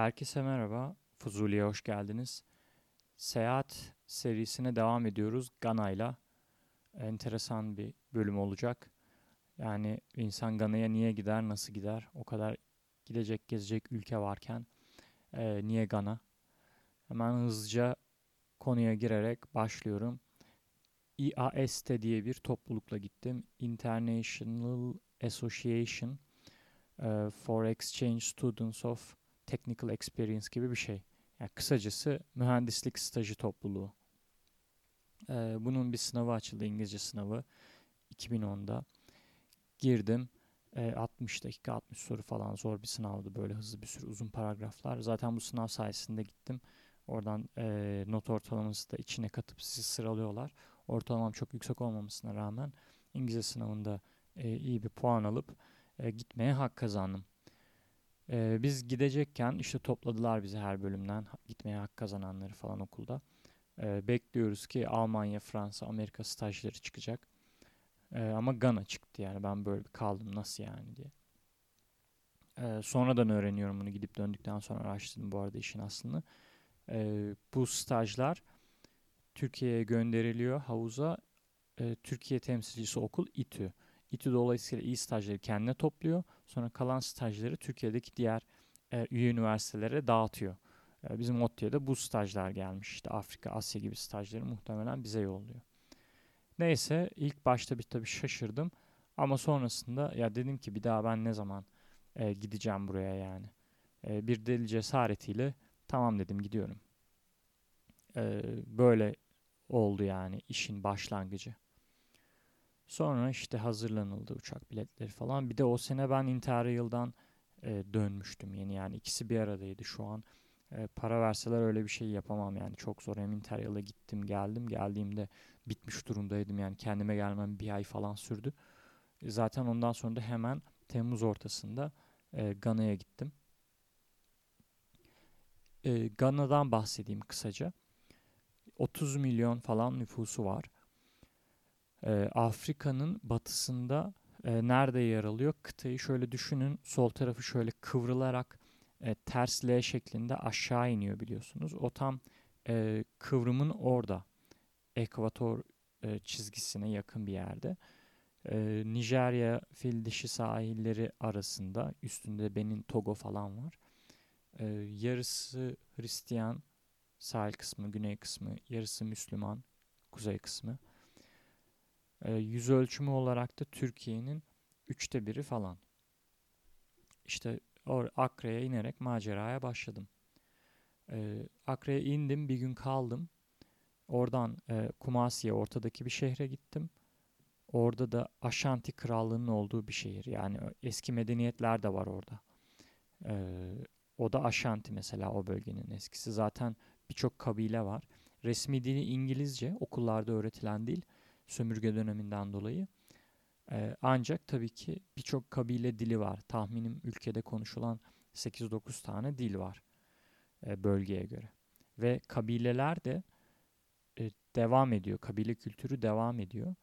Herkese merhaba. Fuzuli'ye hoş geldiniz. Seyahat serisine devam ediyoruz Gana'yla. Enteresan bir bölüm olacak. Yani insan Gana'ya niye gider, nasıl gider? O kadar gidecek, gezecek ülke varken e, niye Gana? Hemen hızlıca konuya girerek başlıyorum. IAST diye bir toplulukla gittim. International Association e, for Exchange Students of Technical Experience gibi bir şey. Yani kısacası mühendislik stajı topluluğu. Ee, bunun bir sınavı açıldı, İngilizce sınavı 2010'da. Girdim. E, 60 dakika 60 soru falan zor bir sınavdı böyle hızlı bir sürü uzun paragraflar. Zaten bu sınav sayesinde gittim. Oradan e, not ortalaması da içine katıp sizi sıralıyorlar. Ortalamam çok yüksek olmamasına rağmen İngilizce sınavında e, iyi bir puan alıp e, gitmeye hak kazandım. Ee, biz gidecekken işte topladılar bizi her bölümden gitmeye hak kazananları falan okulda. Ee, bekliyoruz ki Almanya, Fransa, Amerika stajları çıkacak. Ee, ama Gana çıktı yani ben böyle bir kaldım nasıl yani diye. Ee, sonradan öğreniyorum bunu gidip döndükten sonra araştırdım bu arada işin aslını. Ee, bu stajlar Türkiye'ye gönderiliyor havuza. Ee, Türkiye temsilcisi okul İTÜ. İTÜ dolayısıyla iyi stajları kendine topluyor. Sonra kalan stajları Türkiye'deki diğer e, üye üniversitelere dağıtıyor. E, bizim ODTÜ'ye bu stajlar gelmiş. İşte Afrika, Asya gibi stajları muhtemelen bize yolluyor. Neyse ilk başta bir tabii şaşırdım. Ama sonrasında ya dedim ki bir daha ben ne zaman e, gideceğim buraya yani. E, bir deli cesaretiyle tamam dedim gidiyorum. E, böyle oldu yani işin başlangıcı. Sonra işte hazırlanıldı uçak biletleri falan. Bir de o sene ben Interrail'dan e, dönmüştüm yeni yani ikisi bir aradaydı şu an. E, para verseler öyle bir şey yapamam yani çok zor. Hem Interrail'a gittim geldim. Geldiğimde bitmiş durumdaydım yani kendime gelmem bir ay falan sürdü. E, zaten ondan sonra da hemen Temmuz ortasında e, Gana'ya gittim. E, Gana'dan bahsedeyim kısaca. 30 milyon falan nüfusu var e, Afrika'nın batısında e, nerede yer alıyor? Kıtayı şöyle düşünün. Sol tarafı şöyle kıvrılarak e, ters L şeklinde aşağı iniyor biliyorsunuz. O tam e, kıvrımın orada. Ekvator e, çizgisine yakın bir yerde. E, Nijerya fil dişi sahilleri arasında üstünde Benin, Togo falan var. E, yarısı Hristiyan sahil kısmı, güney kısmı, yarısı Müslüman kuzey kısmı. E, yüz ölçümü olarak da Türkiye'nin üçte biri falan. İşte Akre'ye inerek maceraya başladım. E, Akre'ye indim, bir gün kaldım. Oradan e, Kumasi'ye, ortadaki bir şehre gittim. Orada da Aşanti Krallığı'nın olduğu bir şehir. Yani eski medeniyetler de var orada. Ee, o da Aşanti mesela o bölgenin eskisi. Zaten birçok kabile var. Resmi dili İngilizce, okullarda öğretilen dil sömürge döneminden dolayı. Ee, ancak tabii ki birçok kabile dili var. Tahminim ülkede konuşulan 8-9 tane dil var e, bölgeye göre. Ve kabileler de e, devam ediyor. Kabile kültürü devam ediyor.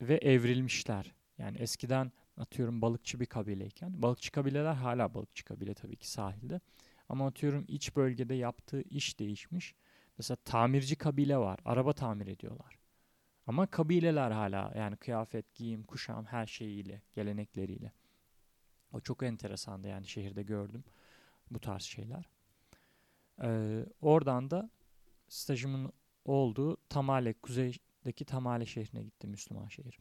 Ve evrilmişler. Yani eskiden atıyorum balıkçı bir kabileyken, balıkçı kabileler hala balıkçı kabile tabii ki sahilde. Ama atıyorum iç bölgede yaptığı iş değişmiş. Mesela tamirci kabile var. Araba tamir ediyorlar. Ama kabileler hala yani kıyafet, giyim, kuşam her şeyiyle, gelenekleriyle. O çok enteresandı yani şehirde gördüm bu tarz şeyler. Ee, oradan da stajımın olduğu Tamale, kuzeydeki Tamale şehrine gittim, Müslüman şehir.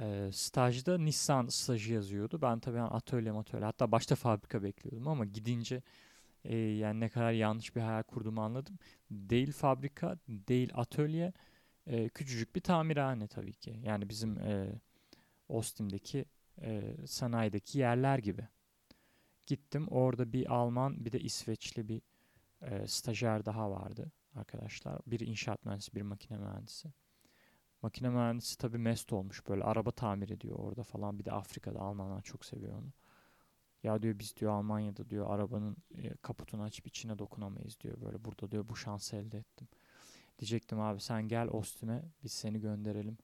Ee, stajda Nissan stajı yazıyordu. Ben tabii atölye atölye hatta başta fabrika bekliyordum ama gidince e, yani ne kadar yanlış bir hayal kurduğumu anladım. Değil fabrika, değil atölye, e, küçücük bir tamirhane tabii ki. Yani bizim e, Austin'deki e, sanayideki yerler gibi. Gittim orada bir Alman bir de İsveçli bir e, stajyer daha vardı arkadaşlar. Bir inşaat mühendisi, bir makine mühendisi. Makine mühendisi tabii mest olmuş böyle araba tamir ediyor orada falan. Bir de Afrika'da Almanlar çok seviyor onu. Ya diyor biz diyor Almanya'da diyor arabanın e, kaputunu açıp içine dokunamayız diyor. Böyle burada diyor bu şansı elde ettim. Diyecektim abi sen gel Ostim'e biz seni gönderelim.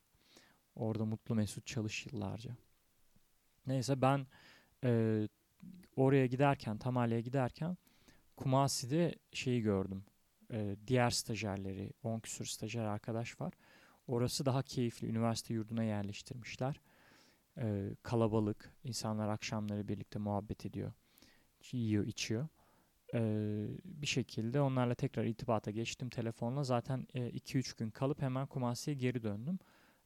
Orada mutlu mesut çalış yıllarca. Neyse ben e, oraya giderken, Tamale'ye giderken Kumasi'de şeyi gördüm. E, diğer stajyerleri, 10 küsur stajyer arkadaş var. Orası daha keyifli. Üniversite yurduna yerleştirmişler. E, kalabalık. insanlar akşamları birlikte muhabbet ediyor. Yiyor, içiyor. Bir şekilde onlarla tekrar itibata geçtim telefonla. Zaten 2-3 e, gün kalıp hemen Kumasi'ye geri döndüm.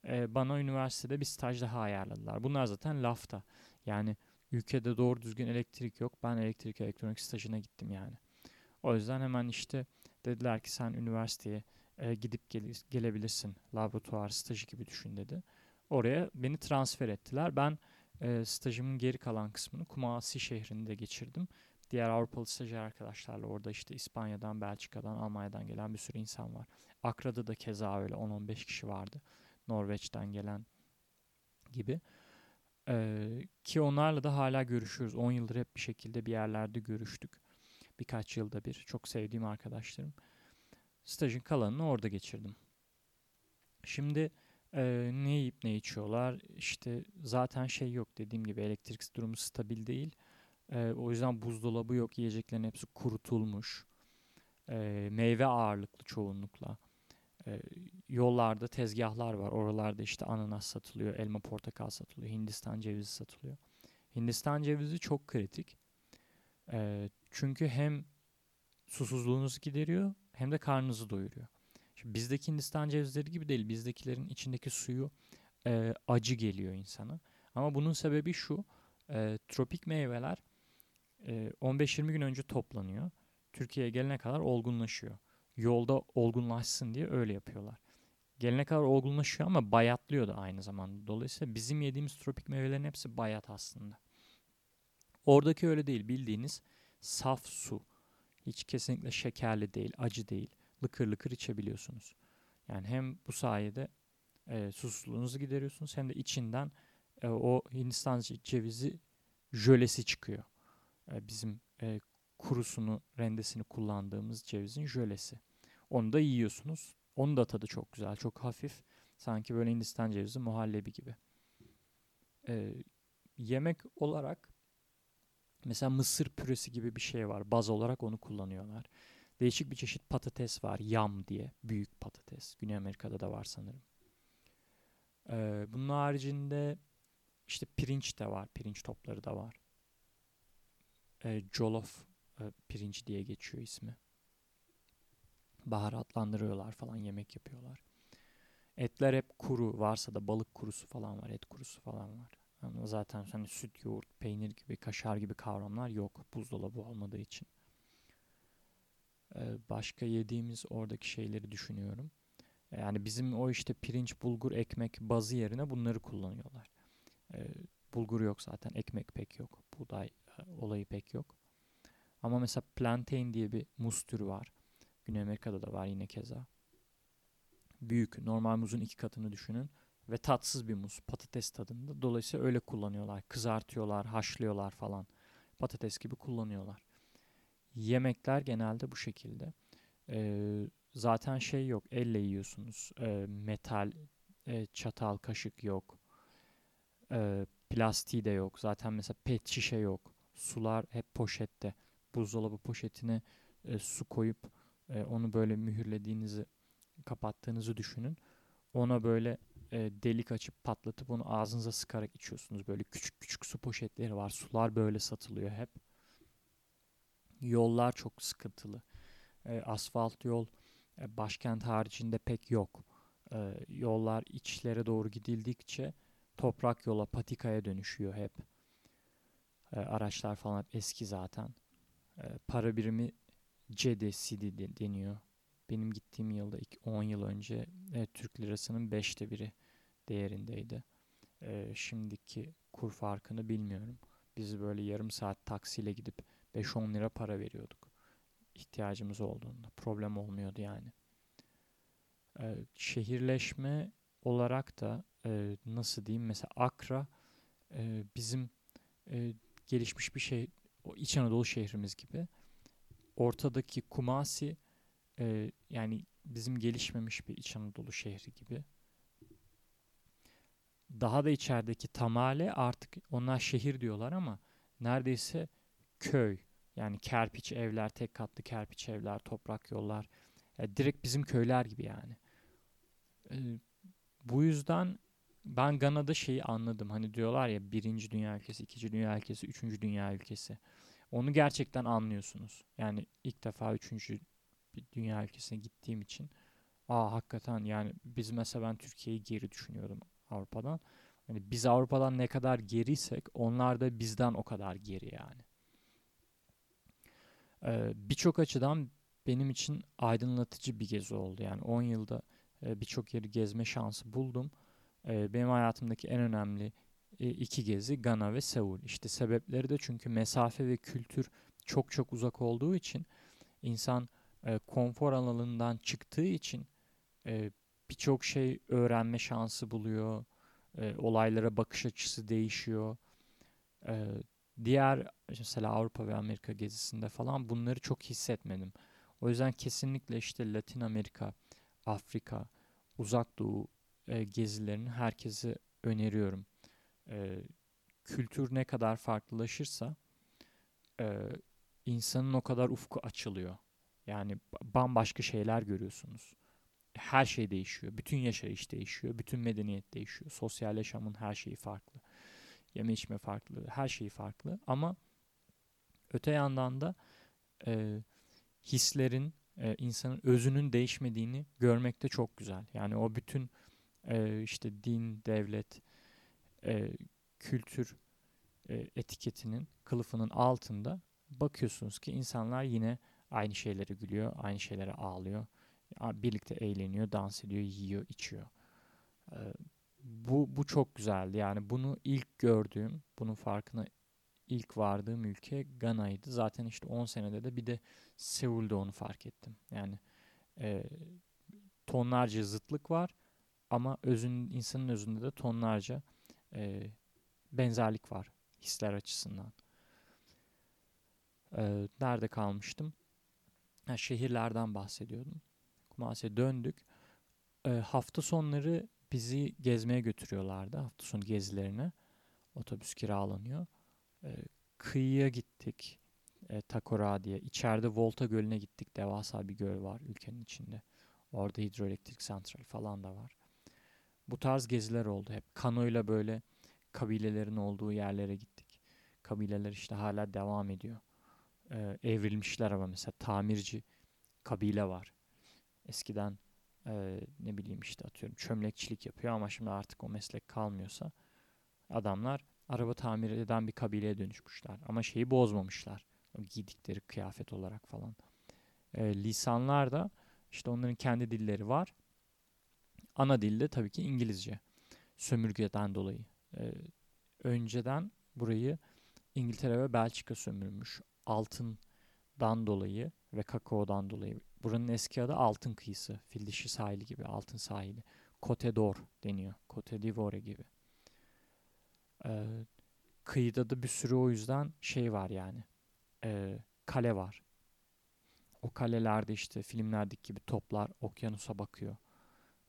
Bana üniversitede bir staj daha ayarladılar. Bunlar zaten lafta. Yani ülkede doğru düzgün elektrik yok. Ben elektrik elektronik stajına gittim yani. O yüzden hemen işte dediler ki sen üniversiteye gidip gel gelebilirsin. Laboratuvar stajı gibi düşün dedi. Oraya beni transfer ettiler. Ben stajımın geri kalan kısmını Kumasi şehrinde geçirdim. Diğer Avrupalı stajyer arkadaşlarla orada işte İspanya'dan, Belçika'dan, Almanya'dan gelen bir sürü insan var. Akra'da da keza öyle 10-15 kişi vardı. Norveç'ten gelen gibi. Ee, ki onlarla da hala görüşüyoruz. 10 yıldır hep bir şekilde bir yerlerde görüştük. Birkaç yılda bir. Çok sevdiğim arkadaşlarım. Stajın kalanını orada geçirdim. Şimdi e, ne yiyip ne içiyorlar? İşte zaten şey yok dediğim gibi elektrik durumu stabil değil. E, o yüzden buzdolabı yok. Yiyeceklerin hepsi kurutulmuş. E, meyve ağırlıklı çoğunlukla. E, yollarda tezgahlar var. Oralarda işte ananas satılıyor, elma portakal satılıyor, Hindistan cevizi satılıyor. Hindistan cevizi çok kritik. E, çünkü hem susuzluğunuzu gideriyor hem de karnınızı doyuruyor. Şimdi bizdeki Hindistan cevizleri gibi değil. Bizdekilerin içindeki suyu e, acı geliyor insana. Ama bunun sebebi şu. E, tropik meyveler 15-20 gün önce toplanıyor. Türkiye'ye gelene kadar olgunlaşıyor. Yolda olgunlaşsın diye öyle yapıyorlar. Gelene kadar olgunlaşıyor ama bayatlıyor da aynı zamanda. Dolayısıyla bizim yediğimiz tropik meyvelerin hepsi bayat aslında. Oradaki öyle değil. Bildiğiniz saf su. Hiç kesinlikle şekerli değil, acı değil. Lıkır lıkır içebiliyorsunuz. Yani hem bu sayede e, susuzluğunuzu gideriyorsunuz hem de içinden e, o Hindistan cevizi jölesi çıkıyor. E, bizim e, kurusunu, rendesini kullandığımız cevizin jölesi. Onu da yiyorsunuz. Onun da tadı çok güzel, çok hafif. Sanki böyle Hindistan cevizi muhallebi gibi. E, yemek olarak Mesela mısır püresi gibi bir şey var. Baz olarak onu kullanıyorlar. Değişik bir çeşit patates var. Yam diye. Büyük patates. Güney Amerika'da da var sanırım. Ee, bunun haricinde işte pirinç de var. Pirinç topları da var. Ee, jollof e, pirinç diye geçiyor ismi. Baharatlandırıyorlar falan yemek yapıyorlar. Etler hep kuru. Varsa da balık kurusu falan var. Et kurusu falan var. Yani zaten hani süt, yoğurt, peynir gibi, kaşar gibi kavramlar yok buzdolabı olmadığı için. Ee, başka yediğimiz oradaki şeyleri düşünüyorum. Yani bizim o işte pirinç, bulgur, ekmek bazı yerine bunları kullanıyorlar. Ee, bulgur yok zaten, ekmek pek yok, buğday e, olayı pek yok. Ama mesela plantain diye bir muz türü var. Güney Amerika'da da var yine keza. Büyük, normal muzun iki katını düşünün ve tatsız bir muz patates tadında. Dolayısıyla öyle kullanıyorlar. Kızartıyorlar, haşlıyorlar falan. Patates gibi kullanıyorlar. Yemekler genelde bu şekilde. Ee, zaten şey yok. Elle yiyorsunuz. Ee, metal, e, çatal, kaşık yok. Ee, plastiği de yok. Zaten mesela pet şişe yok. Sular hep poşette. Buzdolabı poşetine e, su koyup e, onu böyle mühürlediğinizi, kapattığınızı düşünün. Ona böyle e, delik açıp patlatıp onu ağzınıza sıkarak içiyorsunuz. Böyle küçük küçük su poşetleri var. Sular böyle satılıyor hep. Yollar çok sıkıntılı. E, asfalt yol e, başkent haricinde pek yok. E, yollar içlere doğru gidildikçe toprak yola, patikaya dönüşüyor hep. E, araçlar falan eski zaten. E, para birimi CD, CD deniyor. Benim gittiğim yılda 10 yıl önce e, Türk lirasının 5'te biri değerindeydi. E, şimdiki kur farkını bilmiyorum. Biz böyle yarım saat taksiyle gidip 5-10 lira para veriyorduk. İhtiyacımız olduğunda. Problem olmuyordu yani. E, şehirleşme olarak da e, nasıl diyeyim mesela Akra e, bizim e, gelişmiş bir şey o İç Anadolu şehrimiz gibi. Ortadaki Kumasi e, yani bizim gelişmemiş bir İç Anadolu şehri gibi. Daha da içerideki Tamale artık onlar şehir diyorlar ama neredeyse köy yani kerpiç evler, tek katlı kerpiç evler, toprak yollar. E, direkt bizim köyler gibi yani. E, bu yüzden ben Gana'da şeyi anladım. Hani diyorlar ya birinci dünya ülkesi, ikinci dünya ülkesi, üçüncü dünya ülkesi. Onu gerçekten anlıyorsunuz. Yani ilk defa üçüncü dünya ülkesine gittiğim için. Aa hakikaten yani biz mesela ben Türkiye'yi geri düşünüyordum Avrupa'dan. Hani biz Avrupa'dan ne kadar geriysek onlar da bizden o kadar geri yani. Ee, Birçok açıdan benim için aydınlatıcı bir gezi oldu. Yani 10 yılda e, birçok yeri gezme şansı buldum. E, benim hayatımdaki en önemli e, iki gezi Gana ve Seul. İşte sebepleri de çünkü mesafe ve kültür çok çok uzak olduğu için insan e, konfor alanından çıktığı için e, birçok şey öğrenme şansı buluyor. E, olaylara bakış açısı değişiyor. E, diğer mesela Avrupa ve Amerika gezisinde falan bunları çok hissetmedim. O yüzden kesinlikle işte Latin Amerika, Afrika, Uzak Doğu e, gezilerini herkese öneriyorum. E, kültür ne kadar farklılaşırsa e, insanın o kadar ufku açılıyor. Yani bambaşka şeyler görüyorsunuz. Her şey değişiyor. Bütün yaşayış değişiyor. Bütün medeniyet değişiyor. Sosyal yaşamın her şeyi farklı. Yeme içme farklı. Her şeyi farklı. Ama öte yandan da e, hislerin, e, insanın özünün değişmediğini görmek de çok güzel. Yani o bütün e, işte din, devlet, e, kültür e, etiketinin, kılıfının altında bakıyorsunuz ki insanlar yine aynı şeylere gülüyor, aynı şeylere ağlıyor. Birlikte eğleniyor, dans ediyor, yiyor, içiyor. E, bu, bu çok güzeldi. Yani bunu ilk gördüğüm, bunun farkına ilk vardığım ülke Gana'ydı. Zaten işte 10 senede de bir de Seul'de onu fark ettim. Yani e, tonlarca zıtlık var ama özün insanın özünde de tonlarca e, benzerlik var hisler açısından. E, nerede kalmıştım? Ha, şehirlerden bahsediyordum. Kumase'ye döndük. E, hafta sonları bizi gezmeye götürüyorlardı. Hafta sonu gezilerine. Otobüs kiralanıyor. E, kıyıya gittik. E, Takora diye. İçeride Volta Gölü'ne gittik. Devasa bir göl var ülkenin içinde. Orada hidroelektrik santral falan da var. Bu tarz geziler oldu hep. Kanoyla böyle kabilelerin olduğu yerlere gittik. Kabileler işte hala devam ediyor. Ee, evrilmişler ama mesela tamirci kabile var. Eskiden e, ne bileyim işte atıyorum çömlekçilik yapıyor ama şimdi artık o meslek kalmıyorsa adamlar araba tamir eden bir kabileye dönüşmüşler. Ama şeyi bozmamışlar. O giydikleri kıyafet olarak falan. E, lisanlar da işte onların kendi dilleri var. Ana dilde tabii ki İngilizce. Sömürgeden dolayı. E, önceden burayı İngiltere ve Belçika sömürmüş. Altından dolayı ve kakaodan dolayı. Buranın eski adı Altın Kıyısı. Fildişi sahili gibi. Altın sahili. Cote d'Or deniyor. Cote d'Ivoire gibi. Ee, kıyıda da bir sürü o yüzden şey var yani. E, kale var. O kalelerde işte filmlerdeki gibi toplar okyanusa bakıyor.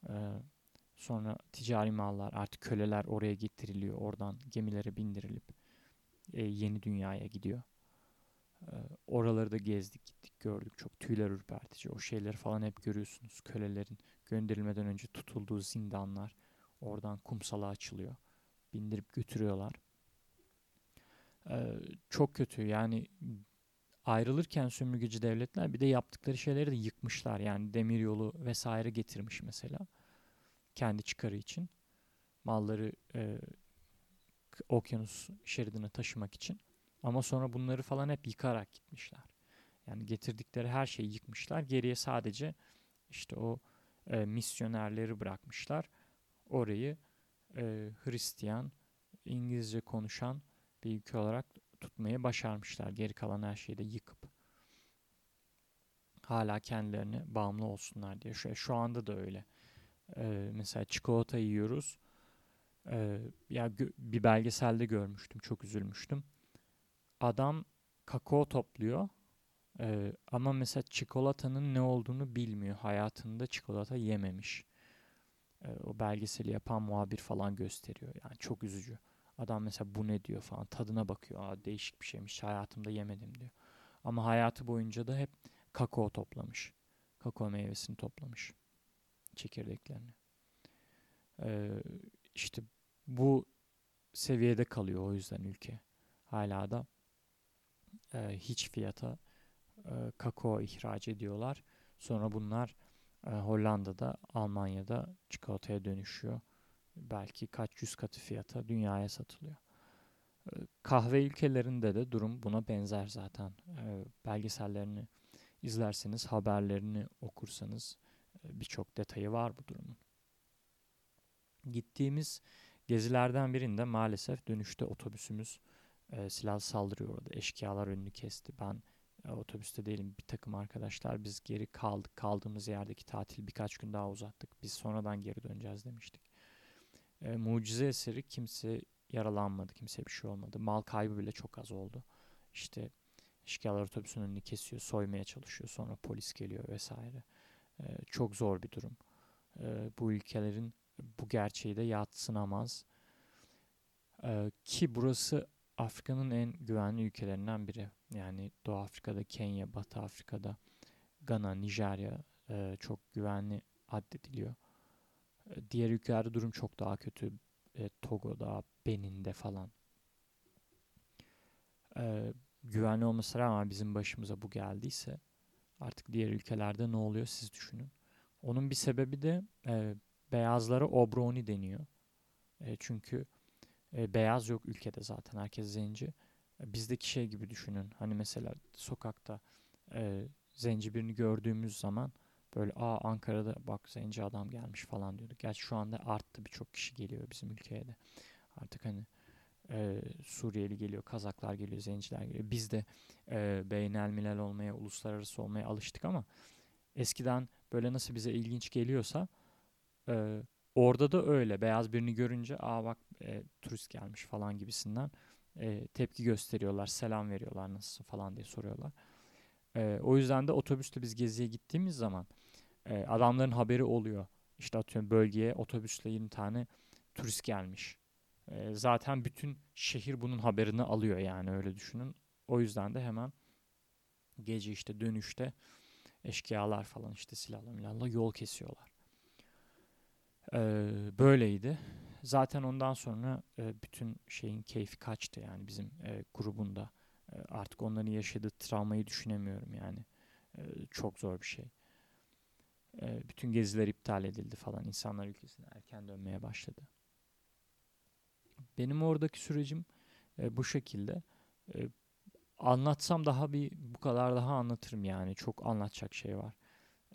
Ee, sonra ticari mallar artık köleler oraya getiriliyor. Oradan gemilere bindirilip e, yeni dünyaya gidiyor. Ee, oraları da gezdik gittik gördük. Çok tüyler ürpertici. O şeyleri falan hep görüyorsunuz. Kölelerin gönderilmeden önce tutulduğu zindanlar. Oradan kumsala açılıyor. Bindirip götürüyorlar. Ee, çok kötü yani ayrılırken sömürgeci devletler bir de yaptıkları şeyleri de yıkmışlar. Yani demiryolu vesaire getirmiş mesela. Kendi çıkarı için. Malları e, okyanus şeridine taşımak için. Ama sonra bunları falan hep yıkarak gitmişler. Yani getirdikleri her şeyi yıkmışlar. Geriye sadece işte o e, misyonerleri bırakmışlar. Orayı e, Hristiyan, İngilizce konuşan bir ülke olarak tutmayı başarmışlar. Geri kalan her şeyi de yıkıp hala kendilerine bağımlı olsunlar diye. Şu, şu anda da öyle. Ee, mesela çikolata yiyoruz. Ee, ya bir belgeselde görmüştüm. Çok üzülmüştüm. Adam kakao topluyor. Ee, ama mesela çikolatanın ne olduğunu bilmiyor. Hayatında çikolata yememiş. Ee, o belgeseli yapan muhabir falan gösteriyor. Yani çok üzücü. Adam mesela bu ne diyor falan tadına bakıyor. Aa, değişik bir şeymiş hayatımda yemedim diyor. Ama hayatı boyunca da hep kakao toplamış. Kakao meyvesini toplamış. Çekirdeklerini. Ee, işte bu seviyede kalıyor o yüzden ülke. Hala da e, hiç fiyata e, kakao ihraç ediyorlar. Sonra bunlar e, Hollanda'da, Almanya'da çikolataya dönüşüyor. Belki kaç yüz katı fiyata dünyaya satılıyor. E, kahve ülkelerinde de durum buna benzer zaten. E, belgesellerini izlerseniz, haberlerini okursanız e, birçok detayı var bu durumun. Gittiğimiz gezilerden birinde maalesef dönüşte otobüsümüz e, silahlı saldırı uğradı. Eşkıyalar önünü kesti. Ben e, otobüste değilim. Bir takım arkadaşlar biz geri kaldık. Kaldığımız yerdeki tatil birkaç gün daha uzattık. Biz sonradan geri döneceğiz demiştik. E, mucize eseri kimse yaralanmadı. Kimse bir şey olmadı. Mal kaybı bile çok az oldu. İşte eşkıyalar otobüsün önünü kesiyor. Soymaya çalışıyor. Sonra polis geliyor vesaire. E, çok zor bir durum. E, bu ülkelerin bu gerçeği de yatsınamaz. E, ki burası Afrika'nın en güvenli ülkelerinden biri. Yani Doğu Afrika'da, Kenya, Batı Afrika'da, Gana, Nijerya e, çok güvenli addediliyor. Diğer ülkelerde durum çok daha kötü. E, Togo'da, Benin'de falan. E, güvenli olmasına rağmen bizim başımıza bu geldiyse artık diğer ülkelerde ne oluyor siz düşünün. Onun bir sebebi de e, beyazlara obroni deniyor. E, çünkü e, beyaz yok ülkede zaten. Herkes zenci. E, bizdeki şey gibi düşünün. Hani mesela sokakta e, zenci birini gördüğümüz zaman böyle aa Ankara'da bak zenci adam gelmiş falan diyorduk. Gerçi şu anda arttı birçok kişi geliyor bizim ülkeye de. Artık hani e, Suriyeli geliyor, Kazaklar geliyor, Zenciler geliyor. Biz de e, beynel milel olmaya, uluslararası olmaya alıştık ama eskiden böyle nasıl bize ilginç geliyorsa e, orada da öyle. Beyaz birini görünce aa bak e, turist gelmiş falan gibisinden e, tepki gösteriyorlar, selam veriyorlar nasılsın falan diye soruyorlar. E, o yüzden de otobüste biz geziye gittiğimiz zaman e, adamların haberi oluyor. İşte atıyorum bölgeye otobüsle 20 tane turist gelmiş. E, zaten bütün şehir bunun haberini alıyor yani öyle düşünün. O yüzden de hemen gece işte dönüşte eşkıyalar falan işte silahla milahla yol kesiyorlar. Ee, böyleydi. Zaten ondan sonra e, bütün şeyin keyfi kaçtı yani bizim e, grubunda. E, artık onların yaşadığı travmayı düşünemiyorum yani. E, çok zor bir şey. E, bütün geziler iptal edildi falan. İnsanlar ülkesine erken dönmeye başladı. Benim oradaki sürecim e, bu şekilde. E, anlatsam daha bir bu kadar daha anlatırım yani. Çok anlatacak şey var.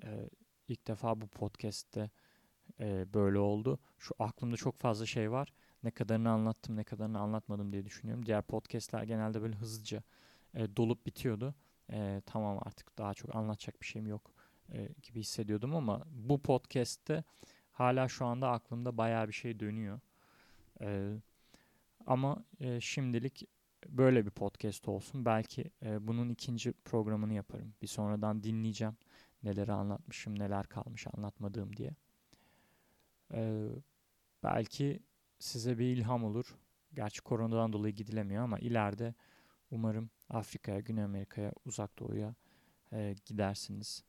E, ilk defa bu podcast'te böyle oldu. Şu aklımda çok fazla şey var. Ne kadarını anlattım, ne kadarını anlatmadım diye düşünüyorum. Diğer podcastler genelde böyle hızlıca e, dolup bitiyordu. E, tamam artık daha çok anlatacak bir şeyim yok e, gibi hissediyordum ama bu podcast'te hala şu anda aklımda baya bir şey dönüyor. E, ama e, şimdilik böyle bir podcast olsun. Belki e, bunun ikinci programını yaparım. Bir sonradan dinleyeceğim. Neleri anlatmışım, neler kalmış anlatmadığım diye. Ee, belki size bir ilham olur. Gerçi koronadan dolayı gidilemiyor ama ileride umarım Afrika'ya, Güney Amerika'ya, Uzak Doğu'ya e, gidersiniz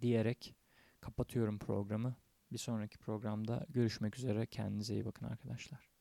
diyerek kapatıyorum programı. Bir sonraki programda görüşmek üzere. Kendinize iyi bakın arkadaşlar.